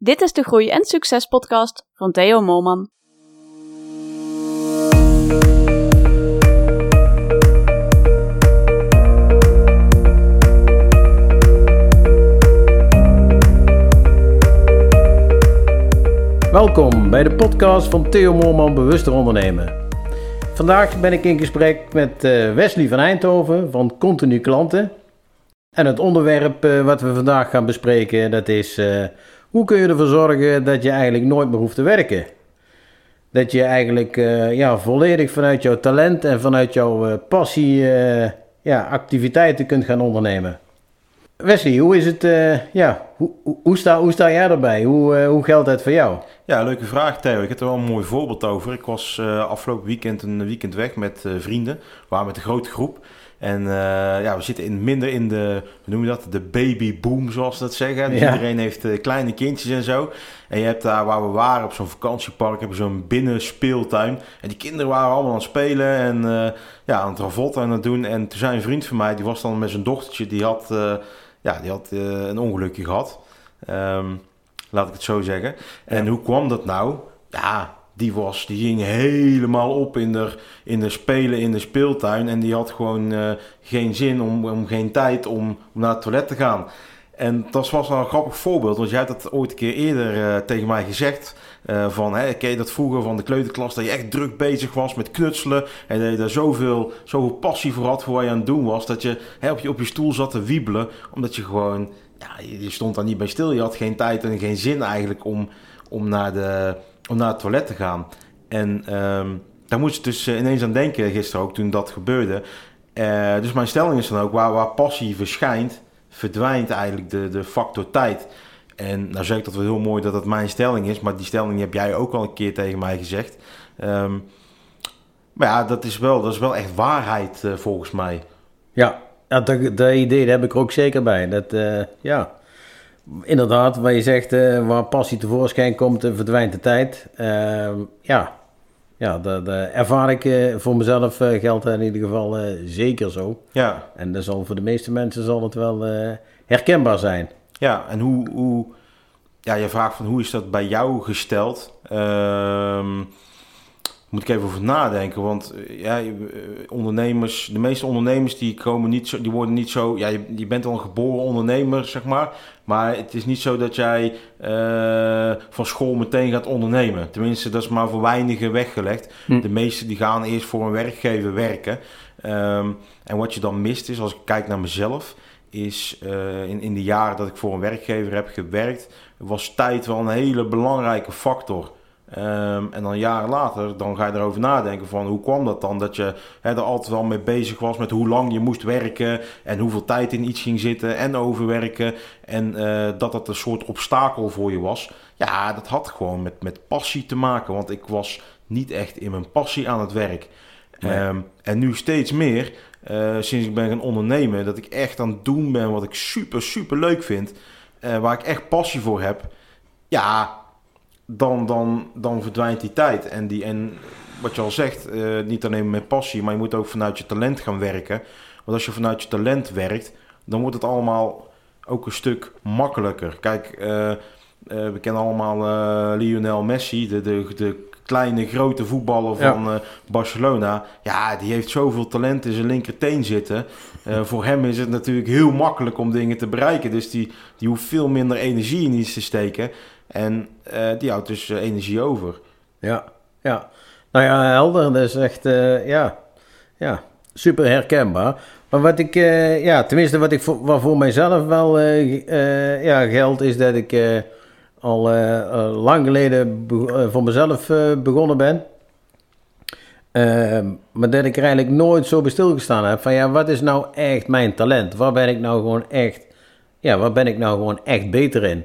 Dit is de Groei en Succes podcast van Theo Molman. Welkom bij de podcast van Theo Moorman Bewuster Ondernemen. Vandaag ben ik in gesprek met eh, Wesley van Eindhoven van Continu Klanten. En het onderwerp eh, wat we vandaag gaan bespreken, dat is eh, hoe kun je ervoor zorgen dat je eigenlijk nooit meer hoeft te werken. Dat je eigenlijk ja, volledig vanuit jouw talent en vanuit jouw passie ja, activiteiten kunt gaan ondernemen. Wesley, hoe is het, ja, hoe, hoe, sta, hoe sta jij erbij? Hoe, hoe geldt het voor jou? Ja, leuke vraag Theo. Ik heb er wel een mooi voorbeeld over. Ik was afgelopen weekend een weekend weg met vrienden. We waren met een grote groep. En uh, ja, we zitten in, minder in de, hoe noem je dat, de babyboom zoals ze dat zeggen. Dus iedereen heeft kleine kindjes en zo. En je hebt daar waar we waren op zo'n vakantiepark, heb je zo'n binnenspeeltuin. En die kinderen waren allemaal aan het spelen en ja, aan het ravotten aan het doen. En toen zei een vriend van mij, die was dan met zijn dochtertje, die had, ja, die had een ongelukje gehad. Um, Laat ik het zo zeggen. En hoe kwam dat nou? Ja, die, was, die ging helemaal op in de, in de spelen in de speeltuin. En die had gewoon uh, geen zin om, om geen tijd om, naar het toilet te gaan. En dat was wel een grappig voorbeeld, want jij had dat ooit een keer eerder uh, tegen mij gezegd. Uh, van, hè, ken je dat vroeger van de kleuterklas, dat je echt druk bezig was met knutselen. En dat je daar zoveel, zoveel passie voor had voor wat je aan het doen was. Dat je hè, op, je op je stoel zat te wiebelen, omdat je gewoon ja, je stond daar niet bij stil. Je had geen tijd en geen zin eigenlijk om, om, naar, de, om naar het toilet te gaan. En um, daar moest je dus eh, ineens aan denken gisteren ook toen dat gebeurde. Uh, dus mijn stelling is dan ook, waar, waar passie verschijnt, verdwijnt eigenlijk de, de factor tijd. En nou zeg ik dat wel heel mooi dat dat mijn stelling is, maar die stelling heb jij ook al een keer tegen mij gezegd. Um, maar ja, dat is wel, dat is wel echt waarheid uh, volgens mij. Ja, dat, dat idee heb ik er ook zeker bij. Dat, ja, inderdaad, waar je zegt, uh, waar passie tevoorschijn komt, uh, verdwijnt de tijd. Ehm, ja, ja dat, ervaar ik voor mezelf, geldt in ieder geval zeker zo. Ja. En dat zal voor de meeste mensen zal het wel herkenbaar zijn. Ja, en hoe, hoe, ja, je vraagt van hoe is dat bij jou gesteld? Ehm moet ik even over nadenken. Want eh, ja, eh, ondernemers, de meeste ondernemers die komen niet zo, die worden niet zo. Ja, je, je bent al een geboren ondernemer, zeg maar. Maar het is niet zo dat jij uh, van school meteen gaat ondernemen. Tenminste, dat is maar voor weinigen weggelegd. Hm. De meeste die gaan eerst voor een werkgever werken. Um, en wat je dan mist is, als ik kijk naar mezelf, is uh, in, in de jaren dat ik voor een werkgever heb gewerkt, was tijd wel een hele belangrijke factor. Um, en dan jaren later, dan ga je erover nadenken van hoe kwam dat dan? Dat je he, er altijd wel mee bezig was met hoe lang je moest werken en hoeveel tijd in iets ging zitten en overwerken. En uh, dat dat een soort obstakel voor je was. Ja, dat had gewoon met, met passie te maken, want ik was niet echt in mijn passie aan het werk. Nee. Um, en nu steeds meer, uh, sinds ik ben gaan ondernemen, dat ik echt aan het doen ben wat ik super, super leuk vind. Uh, waar ik echt passie voor heb. Ja, dan, dan, dan verdwijnt die tijd. En, die, en wat je al zegt, uh, niet alleen met passie, maar je moet ook vanuit je talent gaan werken. Want als je vanuit je talent werkt, dan wordt het allemaal ook een stuk makkelijker. Kijk, uh, uh, we kennen allemaal Lionel Messi, de, de, de kleine, grote voetballer van ja. Barcelona. Ja, die heeft zoveel talent in zijn linkerteen zitten. voor hem is het natuurlijk heel makkelijk om dingen te bereiken. Dus die, die hoeft veel minder energie in iets te steken. En uh, die houdt dus uh, energie over. Ja, ja. Nou ja, helder. Dat is echt, uh, ja, ja, super herkenbaar. Maar wat ik, ja, tenminste wat ik voor, voor mijzelf wel ja, geldt, is dat ik al lang geleden voor mezelf begonnen ben. Ehm, maar dat ik er eigenlijk nooit zo bij stilgestaan heb van ja, wat is nou echt mijn talent? Waar ben ik nou gewoon echt, ja, waar ben ik nou gewoon echt beter in?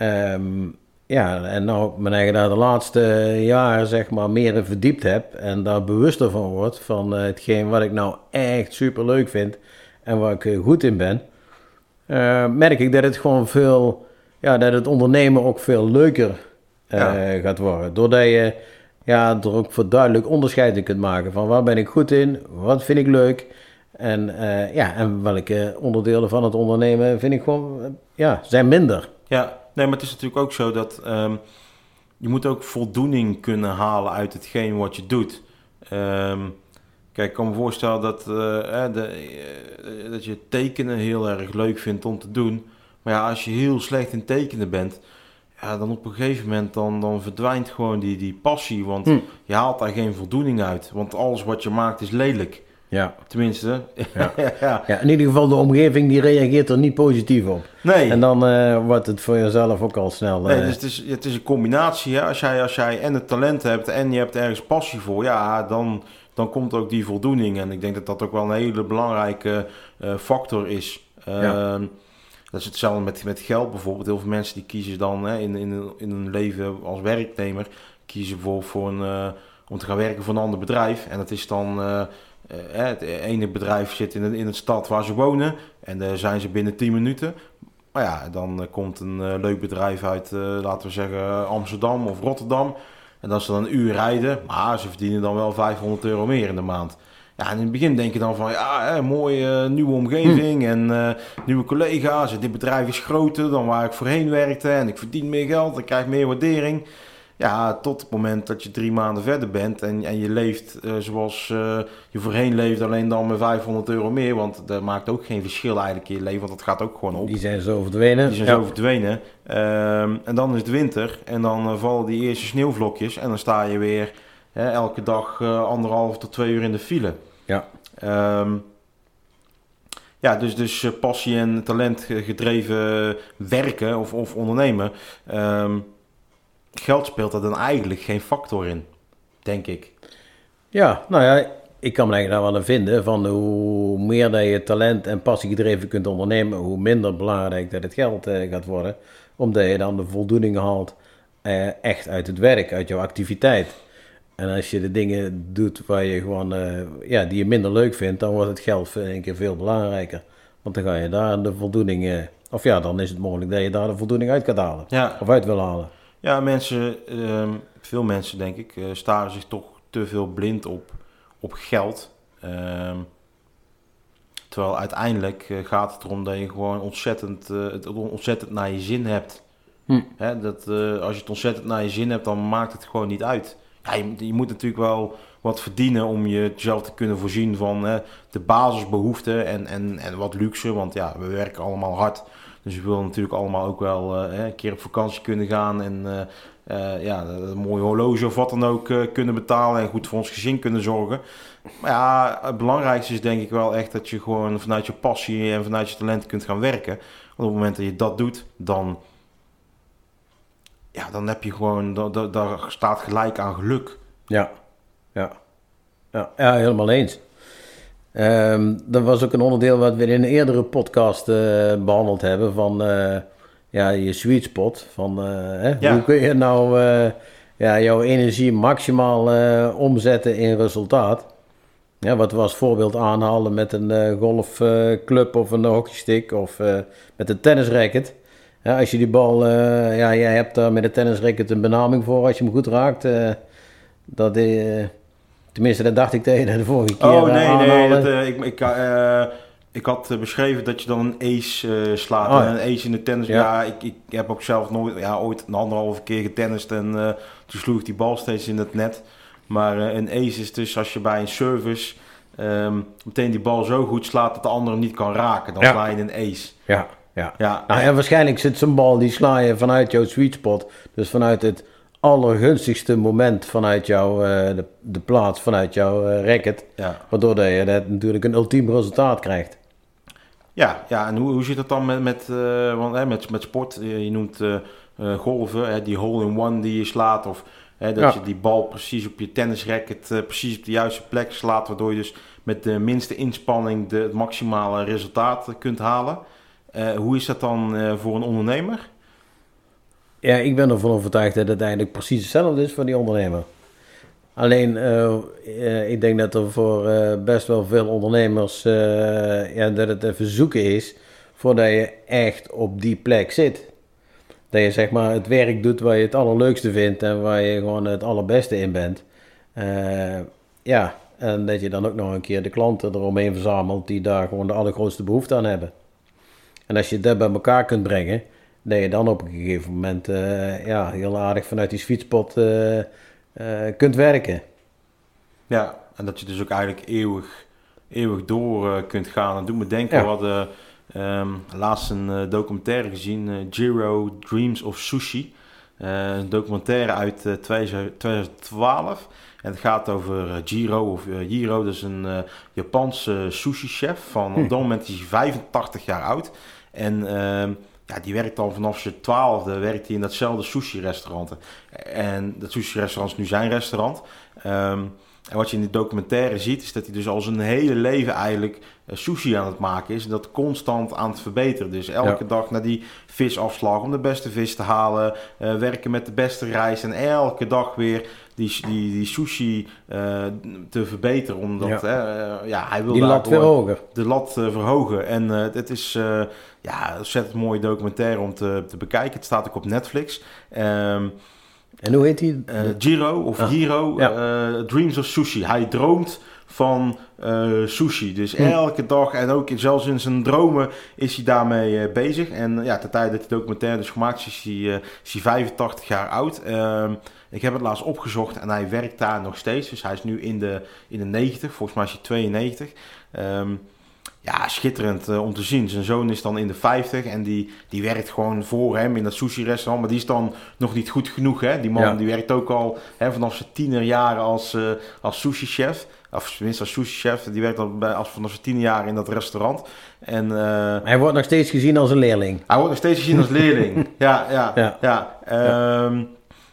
Um, ja, en nou mijn eigen daar de laatste jaren zeg maar meer in verdiept heb en daar bewuster van word van uh, hetgeen wat ik nou echt super leuk vind en waar ik uh, goed in ben, uh, merk ik dat het gewoon veel, ja, dat het ondernemen ook veel leuker ja. gaat worden. Doordat je ja, er ook voor duidelijk onderscheid in kunt maken van waar ben ik goed in, wat vind ik leuk en, ja, en welke onderdelen van het ondernemen vind ik gewoon, ja, zijn minder. Ja, nee, maar het is natuurlijk ook zo dat ehm, je moet ook voldoening kunnen halen uit hetgeen wat je doet. Ehm, kijk, ik kan me voorstellen dat, eh, de, eh, dat je tekenen heel erg leuk vindt om te doen. Maar ja, als je heel slecht in tekenen bent, ja, dan op een gegeven moment dan, dan verdwijnt gewoon die, die passie. Want Hm. je haalt daar geen voldoening uit. Want alles wat je maakt is lelijk. Ja. Tenminste. Ja. ja. ja, in ieder geval de omgeving die reageert er niet positief op. Nee. En dan eh, wordt het voor jezelf ook al snel... Nee, eh, dus het is, het is een combinatie. Hè? Als, jij, als jij en het talent hebt en je hebt ergens passie voor, ja, dan, dan komt ook die voldoening. En ik denk dat dat ook wel een hele belangrijke eh, factor is. Ja. Ehm, dat is hetzelfde met, met geld bijvoorbeeld. Heel veel mensen die kiezen dan hè, in, in, in hun leven als werknemer, kiezen bijvoorbeeld voor een, om te gaan werken voor een ander bedrijf. En dat is dan, eh, het ene bedrijf zit in, de- in stad waar ze wonen en daar zijn ze binnen 10 minuten. Maar ja, dan eh, komt een eh, leuk bedrijf uit, laten we zeggen, Amsterdam of Rotterdam. En dat is dan een uur rijden, maar ze verdienen dan wel 500 euro meer in de maand. Ja, en in het begin denk je dan van, ja, hè, mooie nieuwe omgeving en eh, nieuwe collega's. En dit bedrijf is groter dan waar ik voorheen werkte en ik verdien meer geld, ik krijg meer waardering. Ja, tot het moment dat je drie maanden verder bent en, en je leeft eh, zoals eh, je voorheen leefde, alleen dan met 500 euro meer. Want dat maakt ook geen verschil eigenlijk in je leven, want dat gaat ook gewoon op. die zijn zo verdwenen. Die zijn Ja. zo verdwenen. Ehm, en dan is het winter en dan eh, vallen die eerste sneeuwvlokjes en dan sta je weer elke dag anderhalf tot twee uur in de file. Ja. Ehm, ja, dus, dus passie en talent ge- gedreven werken of, of ondernemen. Ehm, geld speelt er dan eigenlijk geen factor in, denk ik. Ja, nou ja, ik kan me eigenlijk daar wel aan vinden van hoe meer dat je talent en passie gedreven kunt ondernemen, hoe minder belangrijk dat het geld eh, gaat worden. Omdat je dan de voldoening haalt eh, echt uit het werk, uit jouw activiteit. En als je de dingen doet waar je gewoon, eh, ja, die je minder leuk vindt, dan wordt het geld in één keer veel belangrijker. Want dan ga je daar de voldoening, eh, of ja, dan is het mogelijk dat je daar de voldoening uit gaat halen. Ja, Of uit wil halen. Ja, mensen, ehm, veel mensen denk ik, eh, staren zich toch te veel blind op, op geld. Ehm, terwijl uiteindelijk eh, gaat het erom dat je gewoon ontzettend, eh, het ontzettend naar je zin hebt. Hm. Hè, dat, als je het ontzettend naar je zin hebt, dan maakt het gewoon niet uit. Ja, je, moet- je moet natuurlijk wel wat verdienen om jezelf te kunnen voorzien van hè, de basisbehoeften en, en, en wat luxe. Want ja, we werken allemaal hard. Dus we willen natuurlijk allemaal ook wel eh, een keer op vakantie kunnen gaan en eh, eh, ja, een mooi horloge of wat dan ook kunnen betalen en goed voor ons gezin kunnen zorgen. Maar ja, het belangrijkste is denk ik wel echt dat je gewoon vanuit je passie en vanuit je talent kunt gaan werken. Want op het moment dat je dat doet, dan, ja, dan heb je gewoon, dat, daar staat gelijk aan geluk. Ja, ja. Ja, ja helemaal eens. Ehm, dat was ook een onderdeel wat we in een eerdere podcast eh, behandeld hebben van eh, ja, je sweet spot. Van, eh, hè, Ja. Hoe kun je nou ja, jouw energie maximaal omzetten in resultaat? Ja, wat we als voorbeeld aanhalen met een golfclub of een hockeystick of met een tennisracket. Ja, als je die bal, ja, jij hebt daar met een tennisracket een benaming voor als je hem goed raakt. dat, eh, tenminste, dat dacht ik tegen de vorige keer. Oh nee, nee, dat, eh, ik, ik, eh, ik had eh, beschreven dat je dan een ace slaat. Oh, ja. En een ace in de tennis. Ja. Ja, ik, ik heb ook zelf nooit, ja, ooit een anderhalve keer getennist en toen sloeg die bal steeds in het net. Maar een ace is dus als je bij een service ehm, meteen die bal zo goed slaat dat de ander hem niet kan raken. Dan Ja. sla je een ace. Ja, ja. Ja, Nou ja, waarschijnlijk zit zo'n bal, die sla je vanuit jouw sweet spot. Dus vanuit het allergunstigste moment vanuit jouw, eh, de, de plaats, vanuit jouw eh, racket. ja. Waardoor dat je dat natuurlijk een ultiem resultaat krijgt. Ja, ja en hoe, hoe zit het dan met, met, eh, want, hè, met, met sport? Je, je noemt golven, hè, die hole-in-one die je slaat. Of hè, dat Ja. je die bal precies op je tennisracket precies op de juiste plek slaat. Waardoor je dus met de minste inspanning de, het maximale resultaat kunt halen. Hoe is dat dan voor een ondernemer? Ja, ik ben ervan overtuigd dat het eigenlijk precies hetzelfde is voor die ondernemer. Alleen, eh, eh, ik denk dat er voor eh, best wel veel ondernemers, ja, dat het even zoeken is voordat je echt op die plek zit. Dat je zeg maar het werk doet waar je het allerleukste vindt en waar je gewoon het allerbeste in bent. Ja, en dat je dan ook nog een keer de klanten eromheen verzamelt die daar gewoon de allergrootste behoefte aan hebben. En als je dat bij elkaar kunt brengen, dat je dan op een gegeven moment eh, ja, heel aardig vanuit die sweetspot eh, eh, kunt werken. Ja, en dat je dus ook eigenlijk eeuwig, eeuwig door kunt gaan. Dat doet me denken, Ja. we hadden ehm, laatst een documentaire gezien, Jiro Dreams of Sushi. Een documentaire uit eh, 2000 2012. En het gaat over Jiro, of Jiro, dat is een Japanse sushi-chef. Van, Op dat moment is hij 85 jaar oud. En ehm, ja, die werkt al vanaf zijn twaalfde werkt hij in datzelfde sushi-restaurant. En dat sushi-restaurant is nu zijn restaurant. Ehm, en wat je in die documentaire ziet, is dat hij dus al zijn hele leven eigenlijk eh, sushi aan het maken is. En dat constant aan het verbeteren. Dus elke dag naar die visafslag om de beste vis te halen. eh, werken met de beste rijst. En elke dag weer die, die, die sushi eh, te verbeteren. Omdat Ja. ja. ja, hij wil Die lat weer hoger. de lat verhogen. En het is ja, een ontzettend mooie documentaire om te, te bekijken. Het staat ook op Netflix. Ehm En hoe heet die? eh, Giro of Ah, Hiro, ja. eh, Dreams of Sushi. Hij droomt van eh, sushi. Dus Hm. elke dag en ook zelfs in zijn dromen is hij daarmee bezig. En ja, ten tijde dat die documentaire dus gemaakt is, is hij, is hij 85 jaar oud. Ehm, ik heb het laatst opgezocht en hij werkt daar nog steeds. Dus hij is nu in de, in de 90, volgens mij is hij 92. Ehm, ja, schitterend eh, om te zien. Zijn zoon is dan in de 50 en die, die werkt gewoon voor hem in dat sushi-restaurant. Maar die is dan nog niet goed genoeg. Hè? Die man Ja. die werkt ook al hè, vanaf zijn tienerjaren als, eh, als sushi-chef. Of tenminste als sushi-chef. Die werkt al bij, als vanaf zijn tienerjaren in dat restaurant. En eh, Hij wordt nog steeds gezien als een leerling. hij wordt nog steeds gezien als leerling. ja, ja, Ja. ja. Ehm,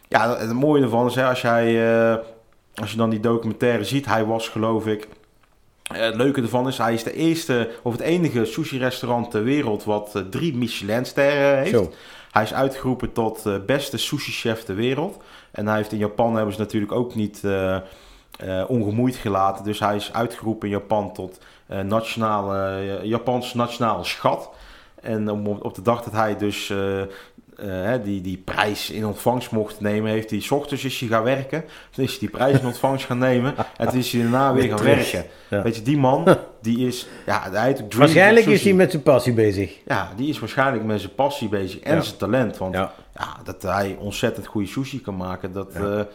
ja het mooie ervan is, hè, als, jij, als je dan die documentaire ziet, hij was geloof ik... eh, het leuke ervan is, hij is de eerste of het enige sushi-restaurant ter wereld wat eh, drie Michelin-sterren heeft. Zo. Hij is uitgeroepen tot eh, beste sushi-chef ter wereld. En hij heeft in Japan hebben ze natuurlijk ook niet ongemoeid gelaten. Dus hij is uitgeroepen in Japan tot nationale, Japans nationale schat. En om- op, op de dag dat hij dus eh, eh, die, die prijs in ontvangst mocht nemen, heeft hij ochtends is hij gaan werken. Toen is hij die prijs in ontvangst gaan nemen. En toen is hij daarna weer gaan werken. Ja. Weet je, die man, die is... Ja, hij Waarschijnlijk is hij met zijn passie bezig. Ja, die is waarschijnlijk met zijn passie bezig en Ja. zijn talent. Want Ja. ja, dat hij ontzettend goede sushi kan maken, dat, Ja. ja.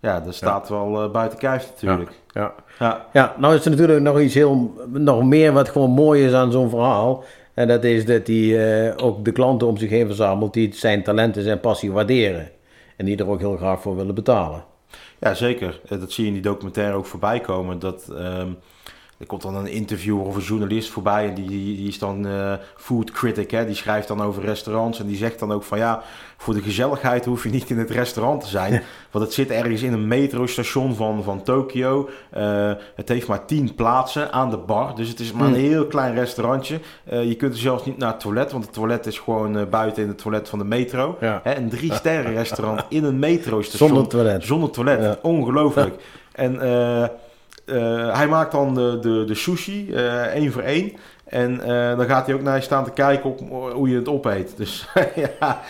ja, dat staat wel eh, buiten kijf natuurlijk. Ja. Ja. Ja, nou is er natuurlijk nog iets heel, nog meer wat gewoon mooi is aan zo'n verhaal. En dat is dat hij eh, ook de klanten om zich heen verzamelt die zijn talent en zijn passie waarderen. En die er ook heel graag voor willen betalen. Ja, zeker. Eh, Dat zie je in die documentaire ook voorbij komen. Dat, ehm, er komt dan een interviewer of een journalist voorbij en die, die, is dan eh, food critic. Hè? Die schrijft dan over restaurants en die zegt dan ook van ja, voor de gezelligheid hoef je niet in het restaurant te zijn. Want het zit ergens in een metrostation van, van Tokio. Eh, het heeft maar tien plaatsen aan de bar. Dus het is maar een Hmm. heel klein restaurantje. Eh, je kunt er zelfs niet naar het toilet, want het toilet is gewoon buiten in het toilet van de metro. Ja. Hè, een drie sterren restaurant in een metrostation. Zonder toilet. Zonder toilet. Ja. Ongelooflijk. En eh, hij maakt dan de, de, de sushi, eh, één voor één. En eh, dan gaat hij ook naar je staan te kijken op hoe je het opeet. Dus ja,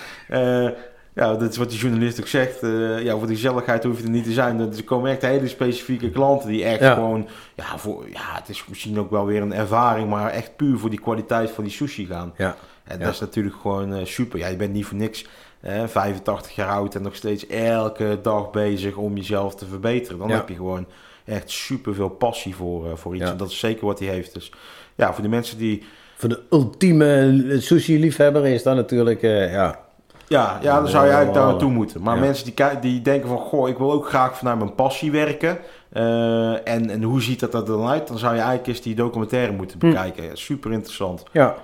ja, dat is wat die journalist ook zegt. Ja, voor de gezelligheid hoef je er niet te zijn. Er komen echt hele specifieke klanten die echt Ja. gewoon... Ja, voor, ja, het is misschien ook wel weer een ervaring, maar echt puur voor die kwaliteit van die sushi gaan. Ja. En Ja. dat is natuurlijk gewoon super. Ja, je bent niet voor niks eh, 85 jaar oud en nog steeds elke dag bezig om jezelf te verbeteren. Dan Ja. heb je gewoon echt super veel passie voor, eh, voor iets. Ja. En dat is zeker wat hij heeft. Dus ja, voor de mensen die. Voor de ultieme sushi-liefhebber is dat natuurlijk, eh, ja. Ja, ja dan zou je eigenlijk daar naartoe moeten. Maar Ja. mensen die, die denken van, goh, ik wil ook graag vanuit mijn passie werken. Eh, en, en hoe ziet dat er dan uit? Dan zou je eigenlijk eens die documentaire moeten Hm. bekijken. Ja, super interessant. Ja,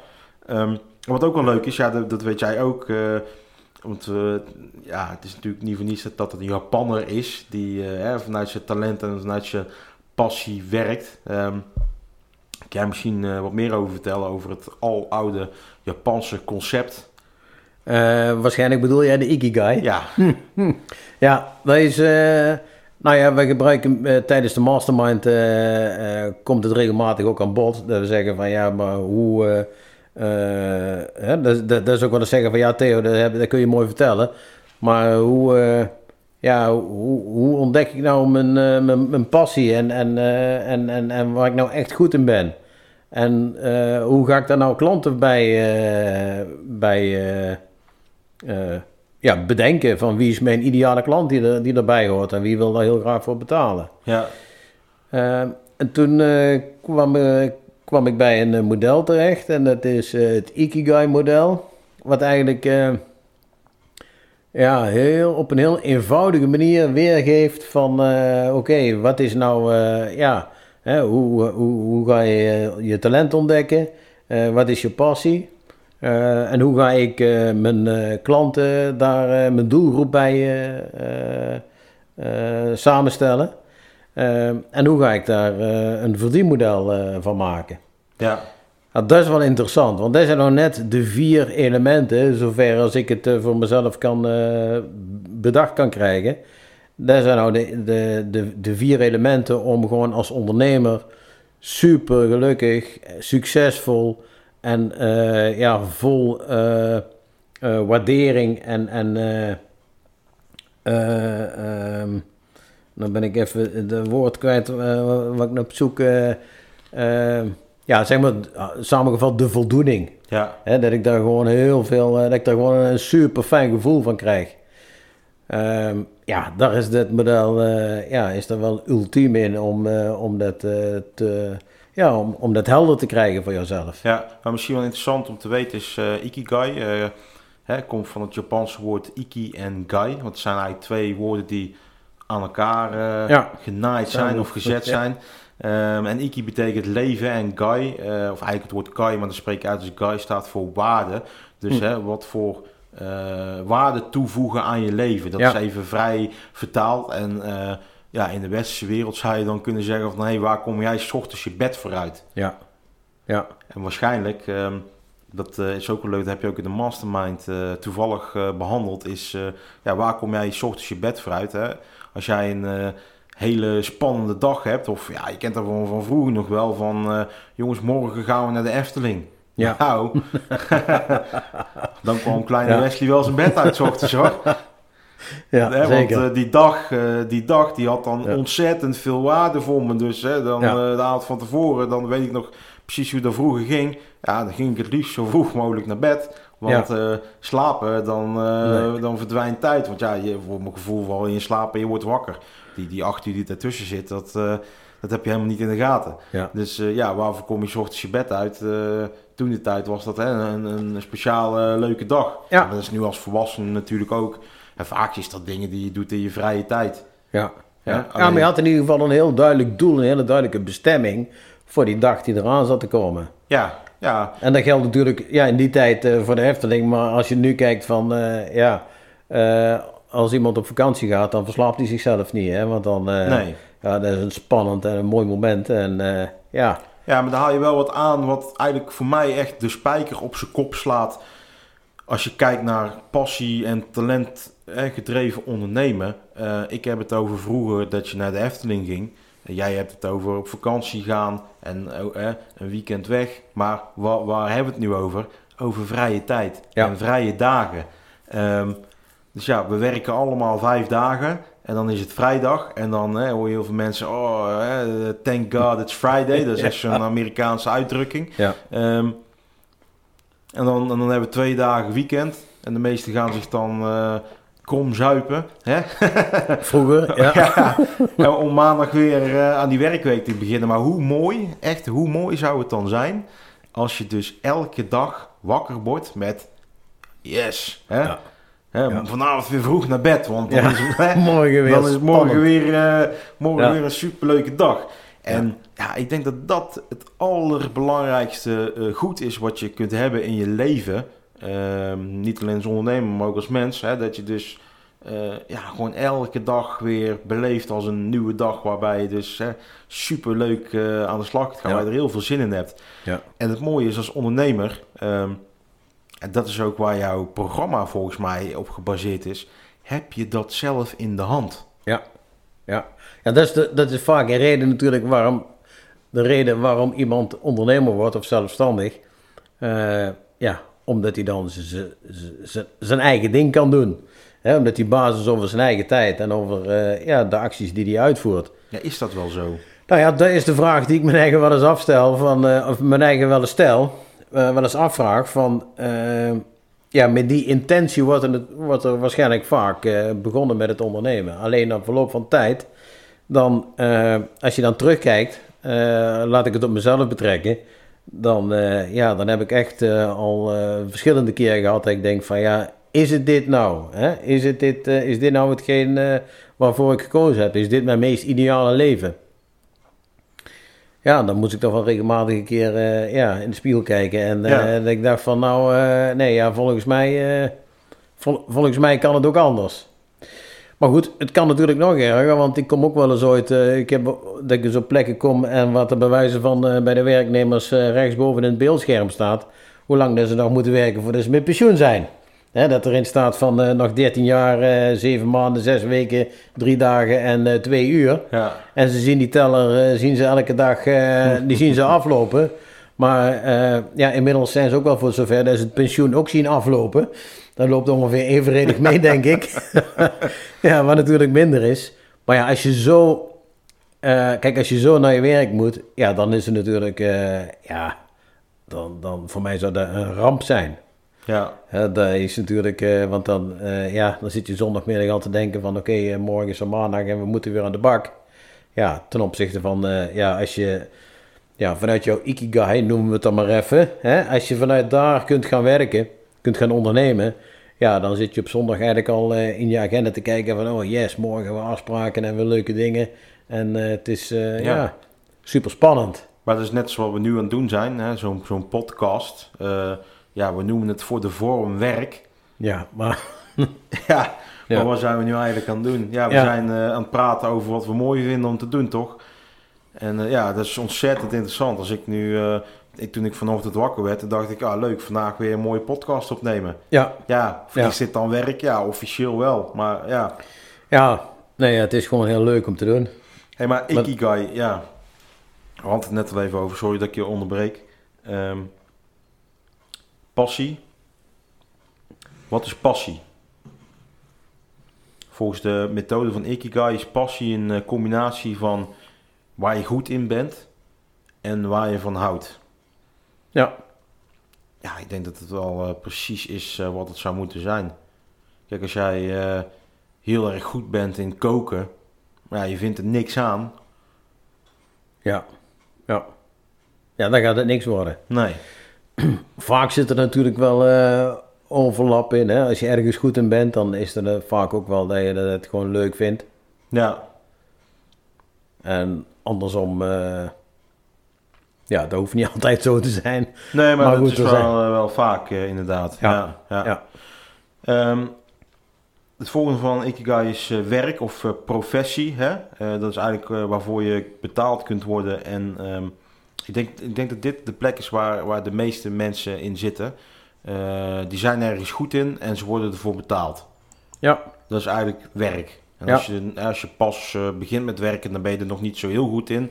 Ehm, wat ook wel leuk is, ja, dat, dat weet jij ook. Want eh, ja, het is natuurlijk niet voor niets dat, het een Japanner is die eh, hè, vanuit zijn talent en vanuit zijn passie werkt. Ehm kan jij misschien eh, wat meer over vertellen over het aloude Japanse concept? Waarschijnlijk bedoel jij de Ikigai. Ja, Ja, dat is. nou ja, wij gebruiken tijdens de mastermind. komt het regelmatig ook aan bod. Dat we zeggen van ja, maar hoe. Eh, eh, hè, dat, dat, dat is ook wat we zeggen van ja, Theo, dat, heb- dat kun je mooi vertellen. Maar hoe. eh, ja, hoe, hoe ontdek ik nou mijn, eh, mijn, mijn passie en, en, eh, en, en, en waar ik nou echt goed in ben? En eh, hoe ga ik daar nou klanten bij, eh, bij, eh, eh, ja, bedenken van wie is mijn ideale klant die, er, die erbij hoort en wie wil daar heel graag voor betalen. Ja. Eh, en toen eh, kwam, eh, kwam ik bij een eh, model terecht en dat is eh, het Ikigai-model. Wat eigenlijk eh, ja, heel, op een heel eenvoudige manier weergeeft van oké, wat is nou, ja, hè, hoe, hoe, hoe ga je je talent ontdekken? Wat is je passie? En hoe ga ik mijn klanten daar, mijn doelgroep bij samenstellen? Eh, en hoe ga ik daar eh, een verdienmodel eh, van maken? Ja. Nou, dat is wel interessant, want dat zijn nou net de vier elementen, zover als ik het voor mezelf kan, bedacht kan krijgen. Dat zijn nou de, de, de, de vier elementen om gewoon als ondernemer super gelukkig, succesvol en ja, vol waardering en, en ehm, dan ben ik even de woord kwijt eh, wat ik naar op zoek. eh, eh, ja, zeg maar ah, samengevat de voldoening. Ja. Hè, dat ik daar gewoon heel veel, dat ik daar gewoon een super fijn gevoel van krijg. Ehm, ja, daar is dit model, ja, is er wel ultiem in om, om, dat, te, ja, om, om dat helder te krijgen voor jezelf. Ja, maar misschien wel interessant om te weten is Ikigai. hè, komt van het Japanse woord Iki en Gai. Want het zijn eigenlijk twee woorden die aan elkaar eh, Ja. genaaid zijn Ja, of gezet ja. zijn. Ehm, en Iki betekent leven en Gai, eh, of eigenlijk het woord Gai, maar dan spreek ik uit als Gai staat voor waarde. Dus Hm. hè, wat voor eh, waarde toevoegen aan je leven. Dat Ja. is even vrij vertaald. En eh, ja, in de westerse wereld zou je dan kunnen zeggen van... Hey, waar kom jij 's ochtends je bed vooruit? Ja, ja, En waarschijnlijk, ehm, dat eh, is ook wel leuk, dat heb je ook in de mastermind eh, toevallig eh, behandeld, is ja, waar kom jij 's ochtends je bed vooruit? Hè? Als jij een hele spannende dag hebt, of ja, je kent dat van, van vroeger nog wel, van jongens, morgen gaan we naar de Efteling. Ja. Nou, dan kwam kleine Ja. Wesley wel zijn bed uit 's ochtends hoor. ja Hè, zeker. Want die, dag, die dag die had dan Ja. ontzettend veel waarde voor me. Dus hè, dan, Ja. de avond van tevoren, dan weet ik nog precies hoe dat vroeger ging. Ja, dan ging ik het liefst zo vroeg mogelijk naar bed. Want eh, slapen, dan, eh, Nee. dan verdwijnt tijd. Want ja, je, voor mijn gevoel val je in slaap en je wordt wakker. Die, die acht uur die ertussen zit, dat, eh, dat heb je helemaal niet in de gaten. Ja. Dus ja, waarvoor kom je 's ochtends je bed uit? Toen de tijd was dat hè, een, een speciale leuke dag. Ja. Dat is nu als volwassene natuurlijk ook. En vaak is dat dingen die je doet in je vrije tijd. Ja. Ja, ja, maar je had in ieder geval een heel duidelijk doel, een hele duidelijke bestemming voor die dag die eraan zat te komen. Ja, ja, En dat geldt natuurlijk ja, in die tijd eh, voor de Efteling, maar als je nu kijkt van, eh, ja, eh, als iemand op vakantie gaat, dan verslaapt hij zichzelf niet, hè? Want dan, nee. ja, dat is een spannend en een mooi moment en ja, Ja, maar dan haal je wel wat aan wat eigenlijk voor mij echt de spijker op zijn kop slaat. Als je kijkt naar passie en talent gedreven ondernemen. Ik heb het over vroeger dat je naar de Efteling ging. Jij hebt het over op vakantie gaan en eh, een weekend weg. Maar waar, waar hebben we het nu over? Over vrije tijd Ja. en vrije dagen. Ehm, dus ja, we werken allemaal vijf dagen. En dan is het vrijdag. En dan hè, hoor je heel veel mensen... Oh, hè, thank God it's Friday. Dat is echt zo'n Amerikaanse uitdrukking. ja, Ehm, en, dan, en dan hebben we twee dagen weekend. En de meesten gaan zich dan eh krom zuipen. Hè? vroeger, ja. Ja, en om maandag weer eh, aan die werkweek te beginnen. Maar hoe mooi, echt hoe mooi zou het dan zijn... als je dus elke dag wakker wordt met... Yes, hè? Ja. Hè, Ja. Vanavond weer vroeg naar bed, want dan is hè, morgen weer dan is morgen weer, eh, morgen weer een superleuke dag. En ja. ik denk dat dat het allerbelangrijkste eh, goed is wat je kunt hebben in je leven. Ehm, niet alleen als ondernemer, maar ook als mens. Hè, dat je dus eh, ja, gewoon elke dag weer beleeft als een nieuwe dag. Waarbij je dus hè, superleuk eh, aan de slag gaat. Ja. Waar je er heel veel zin in hebt. Ja. En het mooie is als ondernemer... ehm, en dat is ook waar jouw programma volgens mij op gebaseerd is. Heb je dat zelf in de hand? Ja, ja. ja dat, is de, dat is vaak een reden natuurlijk waarom, de reden waarom iemand ondernemer wordt of zelfstandig. Eh, ja, omdat hij dan zijn eigen ding kan doen. Omdat hij basis over zijn eigen tijd en over eh, ja, de acties die hij uitvoert. Ja, is dat wel zo? Nou ja, dat is de vraag die ik mijn eigen wel eens afstel, van, eh, of mijn eigen wel eens stel, eh, wel eens afvraag van, ja, met die intentie wordt er, wordt er waarschijnlijk vaak begonnen met het ondernemen. Alleen na verloop van tijd, dan, als je dan terugkijkt, laat ik het op mezelf betrekken, dan, eh, ja, dan heb ik echt eh, al eh, verschillende keren gehad dat ik denk van ja, is het dit nou? Hè? Is, het dit, is dit nou hetgeen waarvoor ik gekozen heb? Is dit mijn meest ideale leven? Ja, dan moest ik toch wel regelmatig een keer ja, in de spiegel kijken. En Ja. ik dacht van nou, nee, ja, volgens mij, vol- volgens mij kan het ook anders. Maar goed, het kan natuurlijk nog erger, want ik kom ook wel eens ooit, eh, ik heb dat ik eens op plekken kom en wat er bij wijze van eh, bij de werknemers eh, rechtsboven in het beeldscherm staat, hoe lang dat ze nog moeten werken voordat ze met pensioen zijn. Hè, dat erin staat van nog 13 jaar, eh 7 maanden, 6 weken, 3 dagen en eh 2 uur. Ja. En ze zien die teller, zien ze elke dag, die zien ze aflopen. Maar ja, inmiddels zijn ze ook wel voor zover dat ze het pensioen ook zien aflopen. Dat loopt ongeveer evenredig mee, denk ik. ja, wat natuurlijk minder is. Maar ja, als je zo, eh, kijk, als je zo naar je werk moet, ja, dan is het natuurlijk, eh, ja, dan, dan voor mij zou dat een ramp zijn. Ja. Dat is natuurlijk, eh, want dan, ja, dan zit je zondagmiddag al te denken van oké, morgen is er maandag en we moeten weer aan de bak. Ja, ten opzichte van, ja, als je ja, vanuit jouw ikigai, noemen we het dan maar even, hè, als je vanuit daar kunt gaan werken, kunt gaan ondernemen, ja, dan zit je op zondag eigenlijk al eh, in je agenda te kijken van oh yes, morgen hebben we afspraken en we leuke dingen. En eh, het is, eh, ja. Ja. super spannend. Maar dat is net zoals we nu aan het doen zijn, hè? Zo'n zo'n podcast. Ja, we noemen het voor de vorm werk. Ja, maar Ja, Ja. maar wat zijn we nu eigenlijk aan het doen? Ja, we Ja. zijn aan het praten over wat we mooi vinden om te doen, toch? En ja, dat is ontzettend interessant. Als ik nu, ik, toen ik vanochtend wakker werd, dacht ik, ah leuk, vandaag weer een mooie podcast opnemen. ja, Ja, Ja. is dit dan werk? Ja, officieel wel. Maar ja, ja, nee, het is gewoon heel leuk om te doen. hey, maar Maar- Ikigai, ja. We hadden het net al even over, sorry dat ik je onderbreek. Ehm, passie. Wat is passie? Volgens de methode van Ikigai is passie een eh, combinatie van waar je goed in bent en waar je van houdt. Ja, Ja, ik denk dat het wel eh, precies is eh, wat het zou moeten zijn. Kijk, als jij eh, heel erg goed bent in koken, maar ja, je vindt er niks aan. ja, ja. Ja, dan gaat het niks worden. Nee. Vaak zit er natuurlijk wel overlap in. Hè? Als je ergens goed in bent, dan is er vaak ook wel dat je het gewoon leuk vindt. Ja, En andersom, ja, dat hoeft niet altijd zo te zijn. nee, maar, goed, is wel, zijn- eh, wel vaak eh, inderdaad. Ja, Ja, ja. ja. Ehm, het volgende van Ikigai is eh, werk of eh, professie. Hè? Dat is eigenlijk waarvoor je betaald kunt worden. En ehm, ik, denk, ik denk dat dit de plek is waar, waar de meeste mensen in zitten. Die zijn ergens goed in en ze worden ervoor betaald. Ja, Dat is eigenlijk werk. En Ja. als, je, als je pas begint met werken, dan ben je er nog niet zo heel goed in.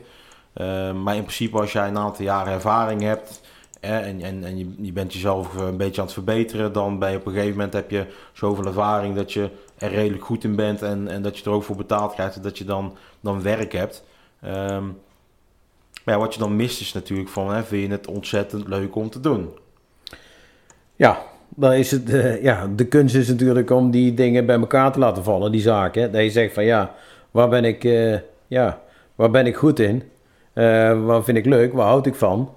Eh, maar in principe, als jij een aantal jaren ervaring hebt en, en, en je, je bent jezelf een beetje aan het verbeteren, dan ben je op een gegeven moment heb je zoveel ervaring dat je er redelijk goed in bent en, en dat je er ook voor betaald krijgt dat je dan, dan werk hebt. Ehm, maar ja, wat je dan mist is natuurlijk van, hè, vind je het ontzettend leuk om te doen? ja. Dan is het, eh, ja, de kunst is natuurlijk om die dingen bij elkaar te laten vallen, die zaken. Dat je zegt van ja, waar ben ik, eh, ja, waar ben ik goed in? Eh, wat vind ik leuk? Waar houd ik van?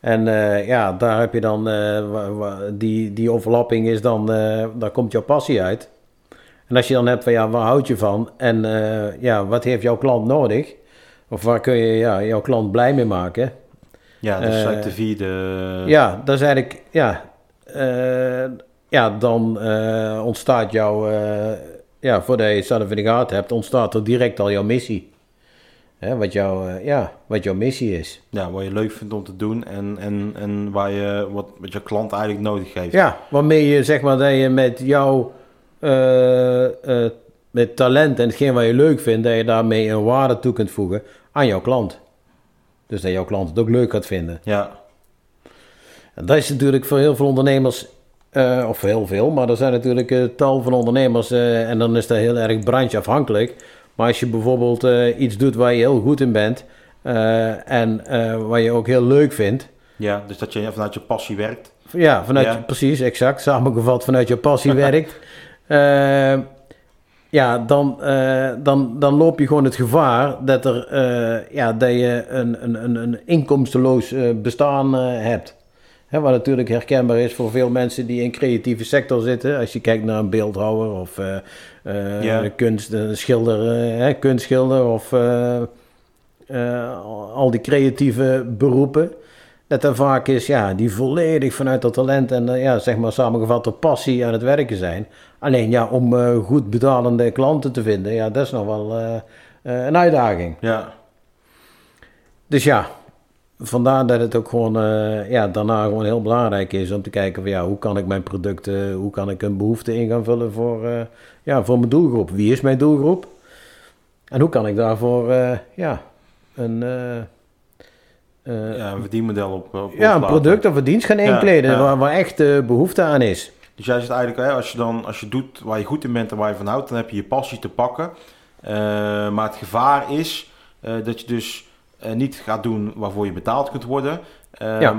En eh, ja, daar heb je dan, eh, die, die overlapping is dan, daar komt jouw passie uit. En als je dan hebt van ja, waar houd je van? En ja, wat heeft jouw klant nodig? Of waar kun je ja, jouw klant blij mee maken? Ja, dat is de vierde... Ja, dat is eigenlijk, ja, ja dan ontstaat jouw, ja, voordat je het zelf in de gaten hebt, ontstaat er direct al jouw missie. Hè, wat, jouw, eh, ja, wat jouw missie is. Ja, wat je leuk vindt om te doen en, en, en waar je, wat, wat je klant eigenlijk nodig heeft. Ja, waarmee je zeg maar dat je met jouw eh, eh, met talent en hetgeen wat je leuk vindt, dat je daarmee een waarde toe kunt voegen aan jouw klant. Dus dat jouw klant het ook leuk gaat vinden. Ja, En dat is natuurlijk voor heel veel ondernemers, eh, of heel veel, maar er zijn natuurlijk tal van ondernemers en dan is dat heel erg brancheafhankelijk. Maar als je bijvoorbeeld eh, iets doet waar je heel goed in bent eh, en eh, waar je ook heel leuk vindt, ja, dus dat je vanuit je passie werkt. Ja, vanuit, Ja. je- precies, exact. Samengevat vanuit je passie werkt. Ja, dan, dan, dan loop je gewoon het gevaar dat, er, ja, dat je een, een, een, een inkomsteloos eh, bestaan hebt. Hè, wat natuurlijk herkenbaar is voor veel mensen die in creatieve sector zitten. Als je kijkt naar een beeldhouwer of eh, Ja. kunst, een schilder, eh, hè, kunstschilder of eh, eh, al die creatieve beroepen. Dat er vaak is, ja, die volledig vanuit dat talent en eh, ja, zeg maar samengevat de passie aan het werken zijn. Alleen ja, om eh, goed betalende klanten te vinden, ja, dat is nog wel eh, eh, een uitdaging. Ja, Dus ja, vandaar dat het ook gewoon eh, ja, daarna gewoon heel belangrijk is om te kijken van ja, hoe kan ik mijn producten, hoe kan ik een behoefte in gaan vullen voor, eh, ja, voor mijn doelgroep. Wie is mijn doelgroep? En hoe kan ik daarvoor eh, ja, een, eh, eh, ja, een verdienmodel op, op ja, een product of een dienst gaan inkleden ja. Waar, waar echt eh, behoefte aan is. Dus jij zegt eigenlijk, hè, als je dan als je doet waar je goed in bent en waar je van houdt, dan heb je je passie te pakken. Maar het gevaar is dat je dus niet gaat doen waarvoor je betaald kunt worden. Ehm, Ja.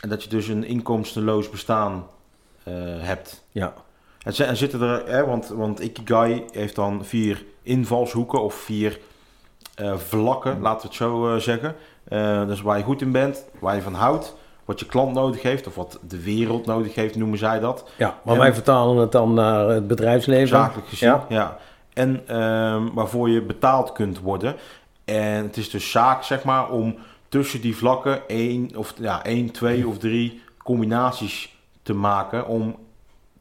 En dat je dus een inkomstenloos bestaan hebt. Ja. En, zi- en zitten er, hè, want, want Ikigai heeft dan vier invalshoeken of vier eh, vlakken, laten we het zo eh, zeggen. Eh, dus waar je goed in bent, waar je van houdt, wat je klant nodig heeft of wat de wereld nodig heeft, noemen zij dat. ja, maar En- wij vertalen het dan naar het bedrijfsleven. Zakelijk gezien, Ja. ja. En ehm, waarvoor je betaald kunt worden. En het is dus zaak, zeg maar, om tussen die vlakken één, of, ja, één twee of drie combinaties te maken om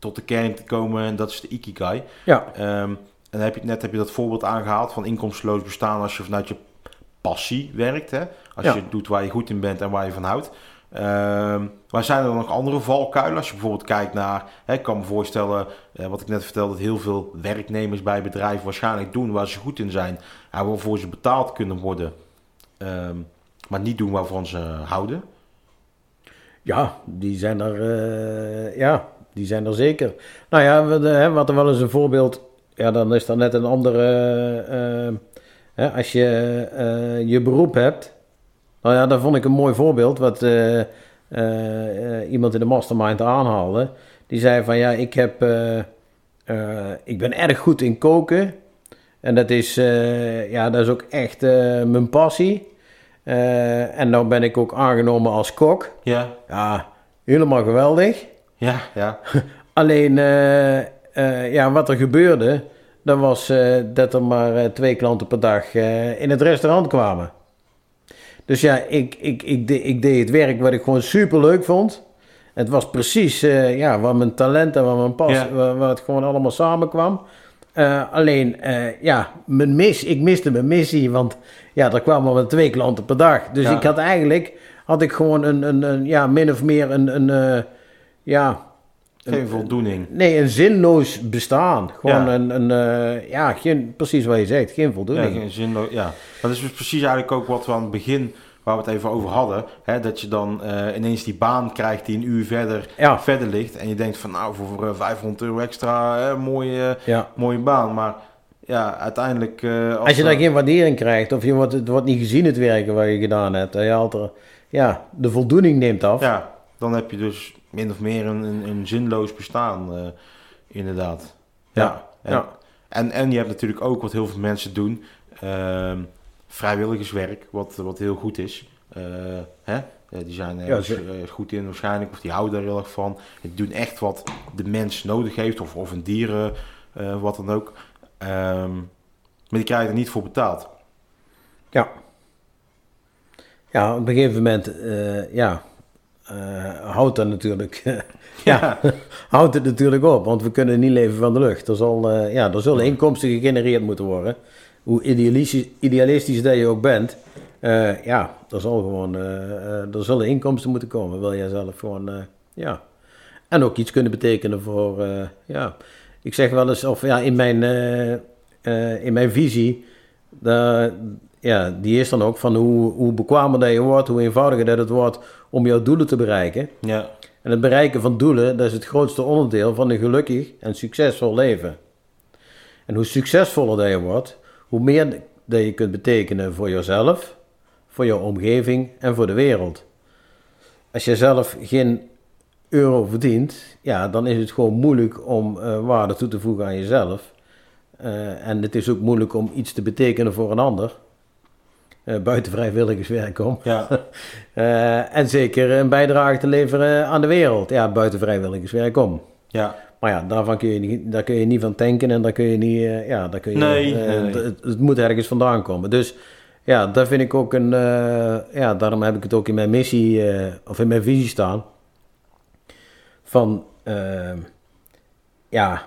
tot de kern te komen. En dat is de Ikigai. Ja, Ehm, en dan heb je, net heb je dat voorbeeld aangehaald van inkomsteloos bestaan als je vanuit je passie werkt. Hè? Als Ja. je doet waar je goed in bent en waar je van houdt. Ehm maar zijn er nog andere valkuilen? Als je bijvoorbeeld kijkt naar, hè, ik kan me voorstellen, eh, wat ik net vertelde, dat heel veel werknemers bij bedrijven waarschijnlijk doen waar ze goed in zijn. En waarvoor ze betaald kunnen worden. Ehm, maar niet doen waarvan ze houden. ja, die zijn er, eh, ja, die zijn er zeker. Nou ja, we, de, hè, wat er wel eens een voorbeeld, ja, dan is dat net een andere, eh, eh, hè, als je eh, je beroep hebt. Nou ja, dat vond ik een mooi voorbeeld, wat iemand in de mastermind aanhaalde. Die zei van, ja, ik heb, ik ben erg goed in koken. En dat is, ja, dat is ook echt mijn passie. En nou ben ik ook aangenomen als kok. Ja, Ja, helemaal geweldig. Ja, ja. Alleen, eh, eh, ja, wat er gebeurde, dat was eh, dat er maar twee klanten per dag in het restaurant kwamen. Dus ja, ik, ik, ik, de- ik deed het werk wat ik gewoon super leuk vond. Het was precies eh, ja, waar mijn talent en waar mijn pas, Ja. waar, waar het gewoon allemaal samenkwam. Eh, alleen, ja, mijn mis, ik miste mijn missie, want ja, er kwamen maar twee klanten per dag. Dus Ja. ik had eigenlijk, had ik gewoon een, een, een ja, min of meer een, een ja, Geen voldoening. Nee, een zinloos bestaan. Gewoon Ja. een, een eh, ja, geen, precies wat je zegt, geen Ja, voldoening. geen zinloos. Ja, dat is dus precies eigenlijk ook wat we aan het begin, waar we het even over hadden. Hè, dat je dan eh, ineens die baan krijgt die een uur verder, Ja. verder ligt. En je denkt van nou, voor eh, 500 euro extra, hè, mooie, Ja. mooie baan. Maar ja, uiteindelijk... eh, Als je daar geen waardering krijgt, of je wordt, het wordt niet gezien het werken wat je gedaan hebt, en je haalt er, ja, de voldoening neemt af. Ja, dan heb je dus min of meer een, een, een zinloos bestaan, eh, inderdaad. Ja, En, ja. En, en je hebt natuurlijk ook wat heel veel mensen doen, ehm, vrijwilligerswerk, wat, wat heel goed is. Eh, hè? Eh, die zijn eh, goed in waarschijnlijk, of die houden er heel erg van. Die doen echt wat de mens nodig heeft, of, of een dier, eh, wat dan ook. Ehm, maar die krijgen er niet voor betaald. Ja. Ja, op een gegeven moment, ja, houdt dat natuurlijk, ja, houdt het natuurlijk op, want we kunnen niet leven van de lucht. Er, zal, eh, ja, er zullen inkomsten gegenereerd moeten worden. Hoe idealistisch, idealistisch dat je ook bent, eh, ja, er, zal gewoon, eh, eh, er zullen inkomsten moeten komen. Wil jij zelf gewoon, eh, ja, en ook iets kunnen betekenen voor, eh, ja, ik zeg wel eens, of ja, in mijn, eh, eh, in mijn visie, daar, ja, die is dan ook van hoe, hoe bekwamer dat je wordt, hoe eenvoudiger dat het wordt om jouw doelen te bereiken. Ja, En het bereiken van doelen, dat is het grootste onderdeel van een gelukkig en succesvol leven. En hoe succesvoller dat je wordt, hoe meer dat je kunt betekenen voor jezelf, voor jouw omgeving en voor de wereld. Als je zelf geen euro verdient, ja, dan is het gewoon moeilijk om eh, waarde toe te voegen aan jezelf. Eh, en het is ook moeilijk om iets te betekenen voor een ander. Eh, buiten vrijwilligerswerk om. Ja, Eh, en zeker een bijdrage te leveren aan de wereld. Ja, buiten vrijwilligerswerk om. ja. Maar ja, daarvan kun je niet, daar kun je niet van tanken en daar kun je niet, eh, ja, daar kun je, Nee. Het, het moet ergens vandaan komen. Dus ja, daar vind ik ook een, ja, daarom heb ik het ook in mijn missie, of in mijn visie staan. Van, ja,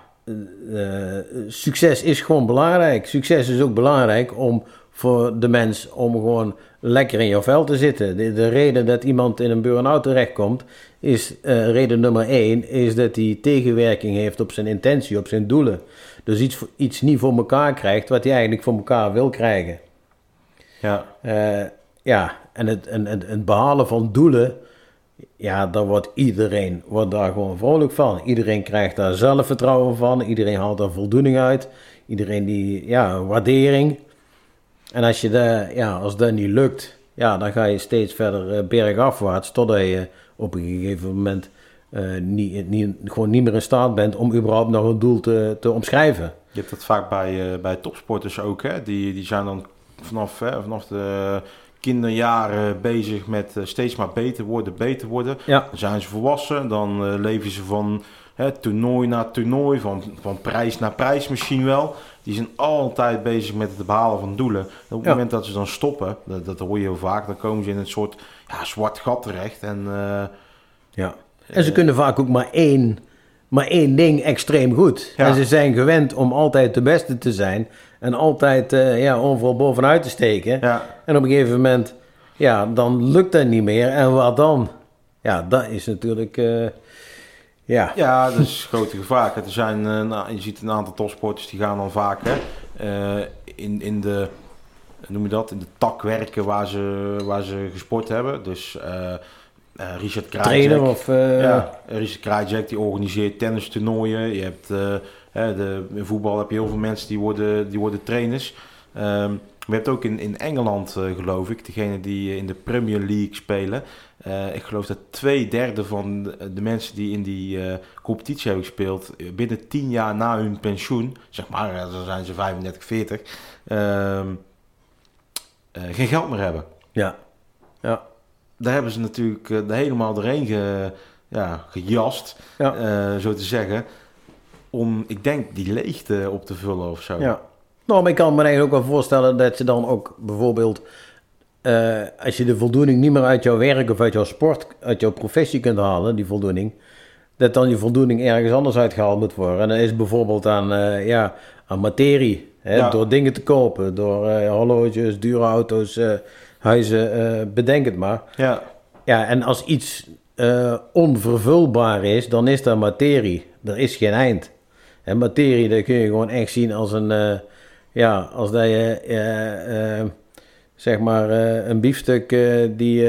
succes is gewoon belangrijk. Succes is ook belangrijk om voor de mens om gewoon lekker in jouw vel te zitten. De, de reden dat iemand in een burn-out terechtkomt, is eh, reden nummer één, is dat hij tegenwerking heeft op zijn intentie, op zijn doelen. Dus iets, iets niet voor elkaar krijgt wat hij eigenlijk voor elkaar wil krijgen. ja. Eh, ja, en het, en, en het behalen van doelen, ja, daar wordt iedereen wordt daar gewoon vrolijk van. Iedereen krijgt daar zelfvertrouwen van, iedereen haalt daar voldoening uit. Iedereen die, ja, waardering. En als, je de, ja, als dat niet lukt, ja, dan ga je steeds verder eh, bergafwaarts, totdat je op een gegeven moment eh, niet, niet, gewoon niet meer in staat bent om überhaupt nog een doel te, te omschrijven. Je hebt dat vaak bij, eh, bij topsporters ook. Hè? Die, die zijn dan vanaf, hè, vanaf de kinderjaren bezig met steeds maar beter worden, beter worden. Ja, Dan zijn ze volwassen, dan leven ze van toernooi naar toernooi, van, van prijs naar prijs misschien wel. Die zijn altijd bezig met het behalen van doelen. En op het Ja. moment dat ze dan stoppen, dat, dat hoor je heel vaak, dan komen ze in een soort ja, zwart gat terecht. En eh, Ja. En ze kunnen vaak ook maar één, maar één ding extreem goed. Ja. En ze zijn gewend om altijd de beste te zijn. En altijd eh, ja, overal bovenuit te steken. En op een gegeven moment, ja, dan lukt dat niet meer. En wat dan? Ja, dat is natuurlijk, eh, ja. Ja, dat is een grote gevaar. Er zijn, eh, nou, je ziet een aantal topsporters die gaan dan vaak hè, eh, in, in de, noem je dat, in de tak werken waar ze, waar ze gesport hebben. Dus eh, Richard. Trainer of... eh, ja, Richard Krajicek die organiseert tennistoernooien. Je hebt, de, in voetbal heb je heel veel mensen die worden, die worden trainers. Je hebt ook in, in Engeland, eh, geloof ik, degene die eh, in de Premier League spelen. Eh, ik geloof dat twee derde van de, mensen die in die competitie hebben gespeeld, binnen tien jaar na hun pensioen, zeg maar, dan zijn ze 35, 40, ehm, eh, geen geld meer hebben. ja. Ja. Daar hebben ze natuurlijk helemaal doorheen ge, ja, gejast, Ja. zo te zeggen, om, ik denk, die leegte op te vullen of zo. Ja. Nou, maar ik kan me eigenlijk ook wel voorstellen dat je dan ook bijvoorbeeld, eh, als je de voldoening niet meer uit jouw werk of uit jouw sport, uit jouw professie kunt halen, die voldoening, dat dan die voldoening ergens anders uitgehaald moet worden. En dat is bijvoorbeeld aan, eh, ja, aan materie, hè, Ja. door dingen te kopen, door eh, horloges, dure auto's, huizen, bedenk het maar. Ja, Ja, en als iets onvervulbaar is, dan is dat materie. Er is geen eind. En materie, dat kun je gewoon echt zien als een, ja, als dat je, eh, eh, zeg maar, eh, een biefstuk die,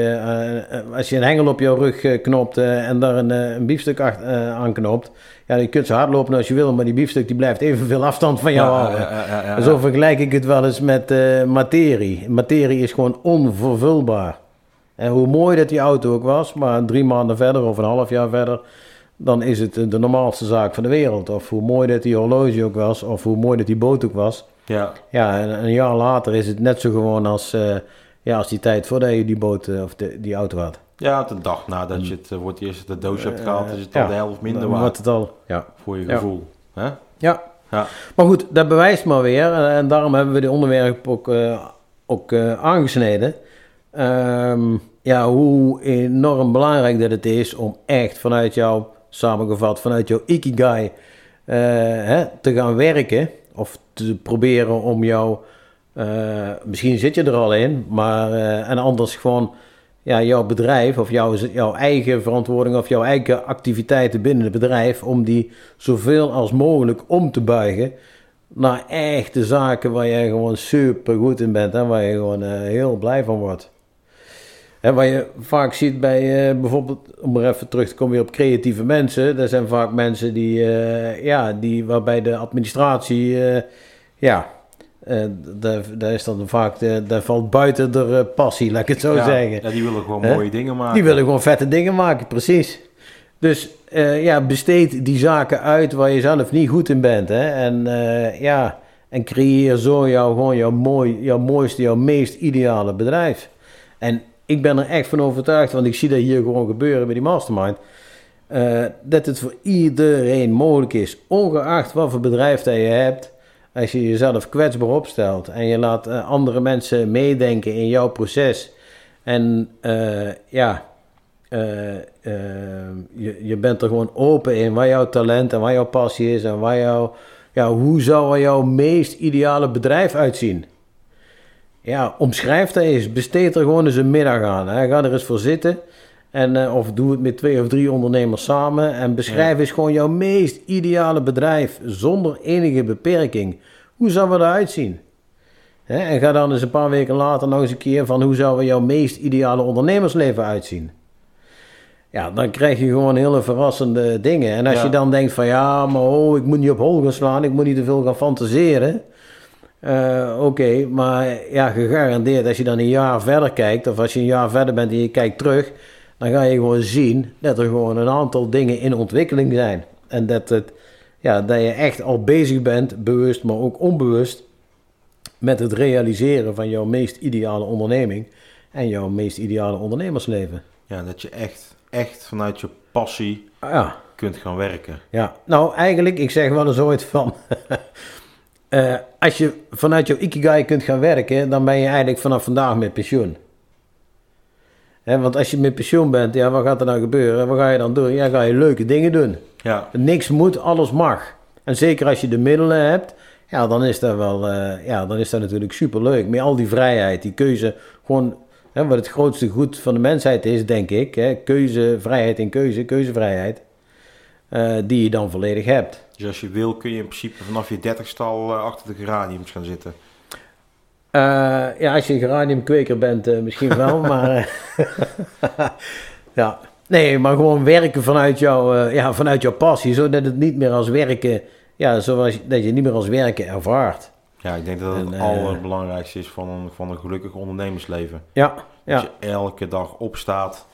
als je een hengel op jouw rug knopt en daar een, een biefstuk aan knoopt, ja, je kunt zo hard lopen als je wil, maar die biefstuk die blijft evenveel afstand van jou ja, houden. ja, ja, ja, ja. Zo vergelijk ik het wel eens met materie. Materie is gewoon onvervulbaar. En hoe mooi dat die auto ook was, maar drie maanden verder of een half jaar verder, dan is het de normaalste zaak van de wereld. Of hoe mooi dat die horloge ook was, of hoe mooi dat die boot ook was. Ja. Ja, en een jaar later is het net zo gewoon als, eh, ja, als die tijd voordat je die boot eh, of de, die auto had. Ja, de dag nadat je het eh, voor het eerst de doos hebt gehaald, is het al Ja, de helft minder dan waard wordt het al, ja. voor je Ja. gevoel. Hè? Ja. Ja. Maar goed, dat bewijst maar weer. eh, En daarom hebben we dit onderwerp ook, eh, ook eh, aangesneden. Ehm, ja, hoe enorm belangrijk dat het is om echt vanuit jou, samengevat, vanuit jouw ikigai eh, hè, te gaan werken. Of te proberen om jou, eh, misschien zit je er al in, maar eh, en anders gewoon ja, jouw bedrijf of jouw, jouw eigen verantwoording of jouw eigen activiteiten binnen het bedrijf, om die zoveel als mogelijk om te buigen naar echte zaken waar je gewoon super goed in bent en waar je gewoon eh, heel blij van wordt. En wat je vaak ziet bij eh, bijvoorbeeld, om maar even terug te komen weer op creatieve mensen, dat zijn vaak mensen die, eh, ja, die waarbij de administratie, eh, ja, daar, daar is dan vaak, de, daar valt buiten de passie, laat ik het zo ja, zeggen. ja, die willen gewoon mooie dingen maken. Die willen gewoon vette dingen maken, precies. Dus ja, besteed die zaken uit waar je zelf niet goed in bent. Hè? En ja, en creëer zo jouw, gewoon jouw, mooi, jouw mooiste, jouw meest ideale bedrijf. En ik ben er echt van overtuigd, want ik zie dat hier gewoon gebeuren bij die mastermind. eh, dat het voor iedereen mogelijk is, ongeacht wat voor bedrijf dat je hebt. Als je jezelf kwetsbaar opstelt en je laat eh, andere mensen meedenken in jouw proces. En eh, ja, je, je bent er gewoon open in wat jouw talent en wat jouw passie is en wat jouw, ja, hoe zou er jouw meest ideale bedrijf uitzien? Ja, omschrijf dat eens. Besteed er gewoon eens een middag aan. Hè. Ga er eens voor zitten. En, eh, of doe het met twee of drie ondernemers samen. En beschrijf eens gewoon jouw meest ideale bedrijf. Zonder enige beperking. Hoe zou het eruit zien? Hè, en ga dan eens een paar weken later nog eens een keer van hoe zou er jouw meest ideale ondernemersleven uitzien? Ja, dan krijg je gewoon hele verrassende dingen. En als Ja. je dan denkt van ja, maar oh, ik moet niet op hol gaan slaan, ik moet niet te veel gaan fantaseren. Eh, Oké, maar ja, gegarandeerd als je dan een jaar verder kijkt, of als je een jaar verder bent en je kijkt terug, dan ga je gewoon zien dat er gewoon een aantal dingen in ontwikkeling zijn. En dat, het, ja, dat je echt al bezig bent, bewust, maar ook onbewust, met het realiseren van jouw meest ideale onderneming en jouw meest ideale ondernemersleven. Ja, dat je echt, echt vanuit je passie Ah, Ja, kunt gaan werken. ja. Nou, eigenlijk, ik zeg wel eens ooit van. eh, als je vanuit jouw Ikigai kunt gaan werken, dan ben je eigenlijk vanaf vandaag met pensioen. Hè, want als je met pensioen bent, ja, wat gaat er dan gebeuren? Wat ga je dan doen? Ja, ga je leuke dingen doen. Ja, Niks moet, alles mag. En zeker als je de middelen hebt, ja, dan is dat wel, eh, ja, dan is dat natuurlijk superleuk. Met al die vrijheid, die keuze, gewoon, hè, wat het grootste goed van de mensheid is, denk ik. Hè, keuze, vrijheid in keuze, keuzevrijheid. eh, die je dan volledig hebt. Dus als je wil kun je in principe vanaf je dertigste al eh, achter de geraniums gaan zitten. Eh, ja, als je een geraniumkweker bent, eh, misschien wel, maar... ja, nee, maar gewoon werken vanuit, jouw eh, ja, vanuit jouw passie, zodat het niet meer als werken... Ja, zoals, dat je niet meer als werken ervaart. Ja, ik denk dat dat En, het allerbelangrijkste is van een, van een gelukkig ondernemersleven. Ja, ja. Dat je elke dag opstaat,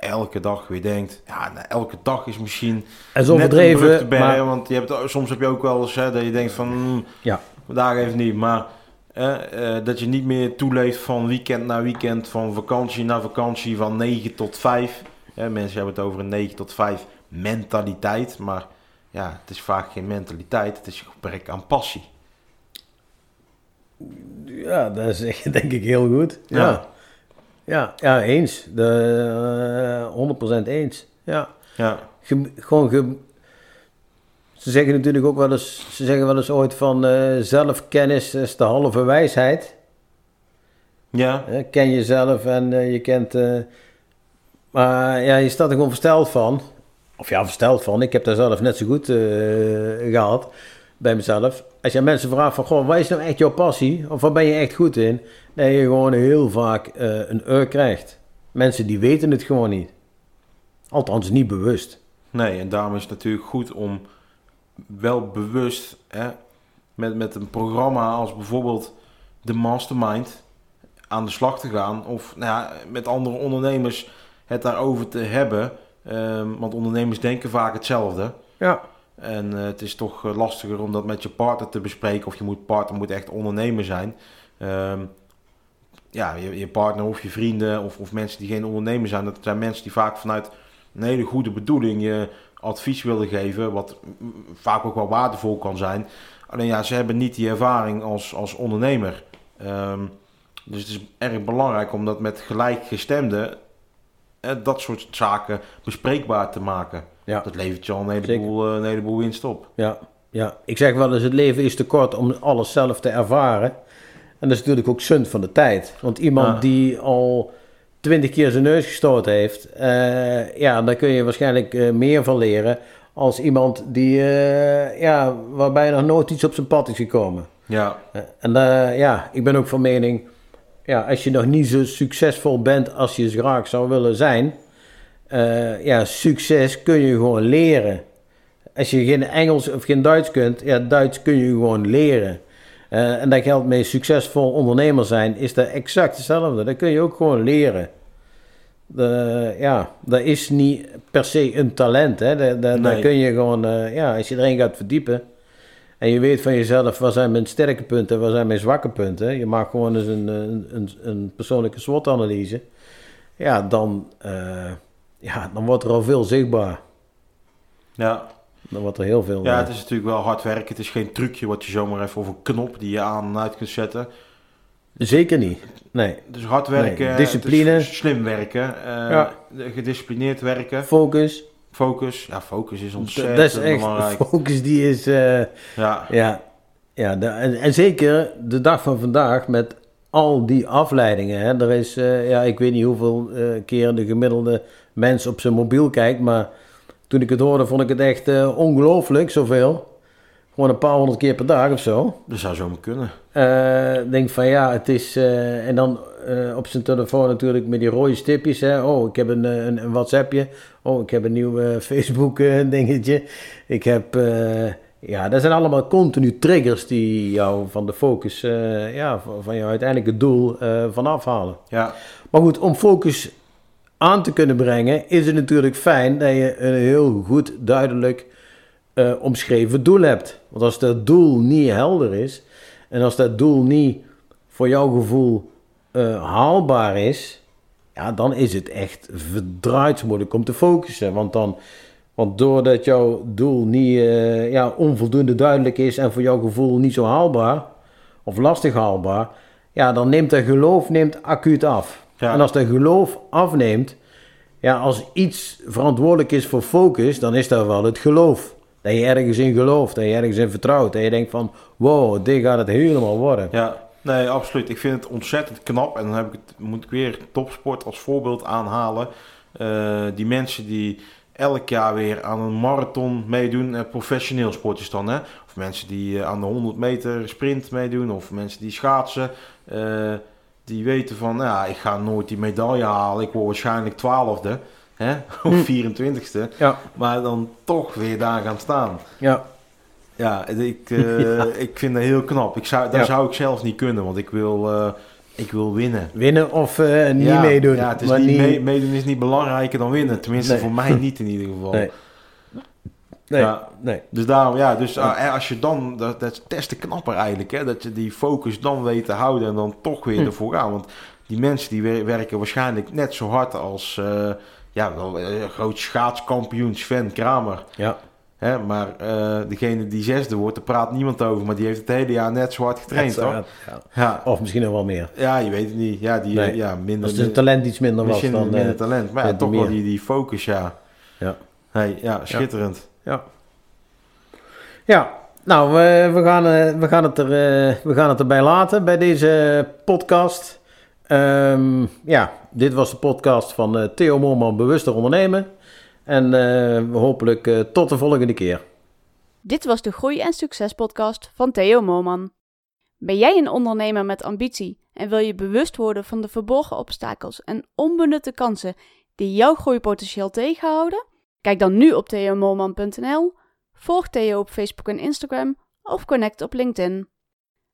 elke dag weer denkt, ja, nou, elke dag is misschien En zo net een brug maar... want je hebt, soms heb je ook wel eens hè, dat je denkt van, hmm, Ja. vandaag even niet, maar eh, eh, dat je niet meer toeleeft van weekend naar weekend, van vakantie naar vakantie, van 9 tot 5. Hè, mensen hebben het over een 9 tot 5 mentaliteit, maar ja, het is vaak geen mentaliteit, het is een gebrek aan passie. Ja, dat zeg je denk ik heel goed. Ja, Ja. Ja, ja, eens. De, eh, 100% eens. Ja. Ja, Ge- gewoon ge- ze zeggen natuurlijk ook wel eens, ze zeggen wel eens ooit van eh, zelfkennis is de halve wijsheid. ja, Hè, ken jezelf en eh, je kent. eh, maar ja, je staat er gewoon versteld van. Of ja, versteld van. Ik heb daar zelf net zo goed eh, gehad bij mezelf. Als je mensen vraagt van, goh, wat is nou echt jouw passie? Of wat ben je echt goed in? Dat je gewoon heel vaak eh, een ur krijgt. Mensen die weten het gewoon niet. Althans, niet bewust. Nee, en daarom is het natuurlijk goed om wel bewust hè, met, met een programma als bijvoorbeeld de Mastermind aan de slag te gaan. Of nou ja, met andere ondernemers het daarover te hebben. Ehm, want ondernemers denken vaak hetzelfde. Ja, En eh, het is toch eh, lastiger om dat met je partner te bespreken. Of je moet, partner moet echt ondernemer zijn. Ehm, ja, je, je partner of je vrienden of, of mensen die geen ondernemer zijn. Dat zijn mensen die vaak vanuit een hele goede bedoeling je advies willen geven. Wat vaak ook wel waardevol kan zijn. Alleen ja, ze hebben niet die ervaring als, als ondernemer. Ehm, dus het is erg belangrijk om dat met gelijkgestemden... eh, dat soort zaken bespreekbaar te maken. ja. Dat levert je al een heleboel, eh, een heleboel winst op. Ja, ja, ik zeg wel eens, het leven is te kort om alles zelf te ervaren. En dat is natuurlijk ook zund van de tijd. Want iemand die al twintig keer zijn neus gestoten heeft, eh, ja, daar kun je waarschijnlijk eh, meer van leren als iemand die, eh, ja, waarbij nog nooit iets op zijn pad is gekomen. Ja, en ja, ik ben ook van mening, ja, als je nog niet zo succesvol bent als je graag zou willen zijn, ja, succes kun je gewoon leren. Als je geen Engels of geen Duits kunt, ja, Duits kun je gewoon leren. Eh, en dat geldt met succesvol ondernemer zijn, is dat exact hetzelfde. Dat kun je ook gewoon leren. De, ja, dat is niet per se een talent. Hè. Daar, kun je gewoon, eh, ja, als je erin gaat verdiepen. En je weet van jezelf, waar zijn mijn sterke punten, waar zijn mijn zwakke punten. Je maakt gewoon eens een, een, een, een persoonlijke SWOT-analyse. Ja, dan, eh, ja, dan wordt er al veel zichtbaar. Ja. Dan wordt er heel veel. ja, eh, het is natuurlijk wel hard werken. Het is geen trucje wat je zomaar even of een knop die je aan en uit kunt zetten. Zeker niet. Nee. Dus hard werken, Nee, discipline. slim werken, eh, Ja. gedisciplineerd werken, Focus. focus. Ja, focus is ontzettend Dat is echt, belangrijk. focus die is, eh, Ja, ja, ja de- en, en zeker de dag van vandaag met al die afleidingen. Hè. Er is, ja, ik weet niet hoeveel keer de gemiddelde mens op zijn mobiel kijkt, maar toen ik het hoorde vond ik het echt eh, ongelooflijk, zoveel. Gewoon een paar honderd keer per dag of zo. dat zou zomaar kunnen. Eh, denk van ja, het is. eh, en dan op zijn telefoon natuurlijk met die rode stipjes. Hè. Oh, ik heb een, een, een WhatsAppje. Oh, ik heb een nieuw eh, Facebook eh, dingetje. Ik heb. ja, dat zijn allemaal continu triggers die jou van de focus. ja, van, van jouw uiteindelijke doel eh van afhalen. Ja, Maar goed, om focus aan te kunnen brengen, is het natuurlijk fijn dat je een heel goed, duidelijk eh, omschreven doel hebt. Want als dat doel niet helder is en als dat doel niet voor jouw gevoel eh, haalbaar is, ja, dan is het echt verdraaid moeilijk om te focussen. Want, dan, want doordat jouw doel niet eh, ja, onvoldoende duidelijk is en voor jouw gevoel niet zo haalbaar of lastig haalbaar, ja, dan neemt dat geloof neemt acuut af. Ja. En als dat geloof afneemt, ja, als iets verantwoordelijk is voor focus, dan is dat wel het geloof. Dat je ergens in gelooft, dat je ergens in vertrouwt. Dat je denkt van, wow, dit gaat het helemaal worden. ja. Nee, absoluut. Ik vind het ontzettend knap. En dan heb ik het, moet ik weer topsport als voorbeeld aanhalen. Eh, die mensen die elk jaar weer aan een marathon meedoen. eh, professioneel sporters dan, hè. Of mensen die eh, aan de 100 meter sprint meedoen. Of mensen die schaatsen. Die weten van, ja, ik ga nooit die medaille halen. Ik word waarschijnlijk twaalfde. Hè? Of 24ste. Ja, Maar dan toch weer daar gaan staan. ja, Ja, ik, eh, Ja. ik vind dat heel knap. Ik zou, dat Ja. zou ik zelf niet kunnen, want ik wil, eh, ik wil winnen. winnen of eh, niet meedoen. Ja, het is niet, mee- meedoen is niet belangrijker dan winnen. Tenminste, Nee. voor mij niet in ieder geval. Nee. Nee, Ja. nee. Dus daarom, ja, dus ah, als je dan, dat, dat is te knapper eigenlijk, hè, dat je die focus dan weet te houden en dan toch weer Hm. ervoor gaan. Want die mensen die wer- werken waarschijnlijk net zo hard als, eh, ja, wel eh, groot schaatskampioen Sven Kramer. Ja, Hè, maar eh, degene die zesde wordt, daar praat niemand over. Maar die heeft het hele jaar net zo hard getraind, hoor. ja. Ja, Of misschien nog wel meer. ja, je weet het niet. Ja, die, Nee. ja minder, Als het talent iets minder was misschien dan... minder talent. Maar ja, toch wel die, die focus, ja. Ja. Hey, ja, schitterend. Ja. Ja, nou, we, we, gaan, eh, we, gaan het er, eh, we gaan het erbij laten bij deze podcast. Ehm, ja, dit was de podcast van eh, Theo Moorman Bewuster Ondernemen. En eh, hopelijk tot de volgende keer. Dit was de Groei en Succes podcast van Theo Moorman. Ben jij een ondernemer met ambitie en wil je bewust worden van de verborgen obstakels en onbenutte kansen die jouw groeipotentieel tegenhouden? Kijk dan nu op theomoorman.nl, volg Theo op Facebook en Instagram of connect op LinkedIn.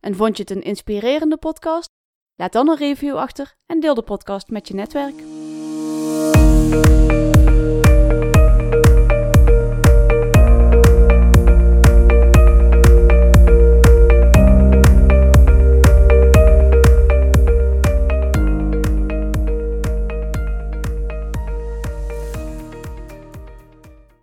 En vond je het een inspirerende podcast? Laat dan een review achter en deel de podcast met je netwerk.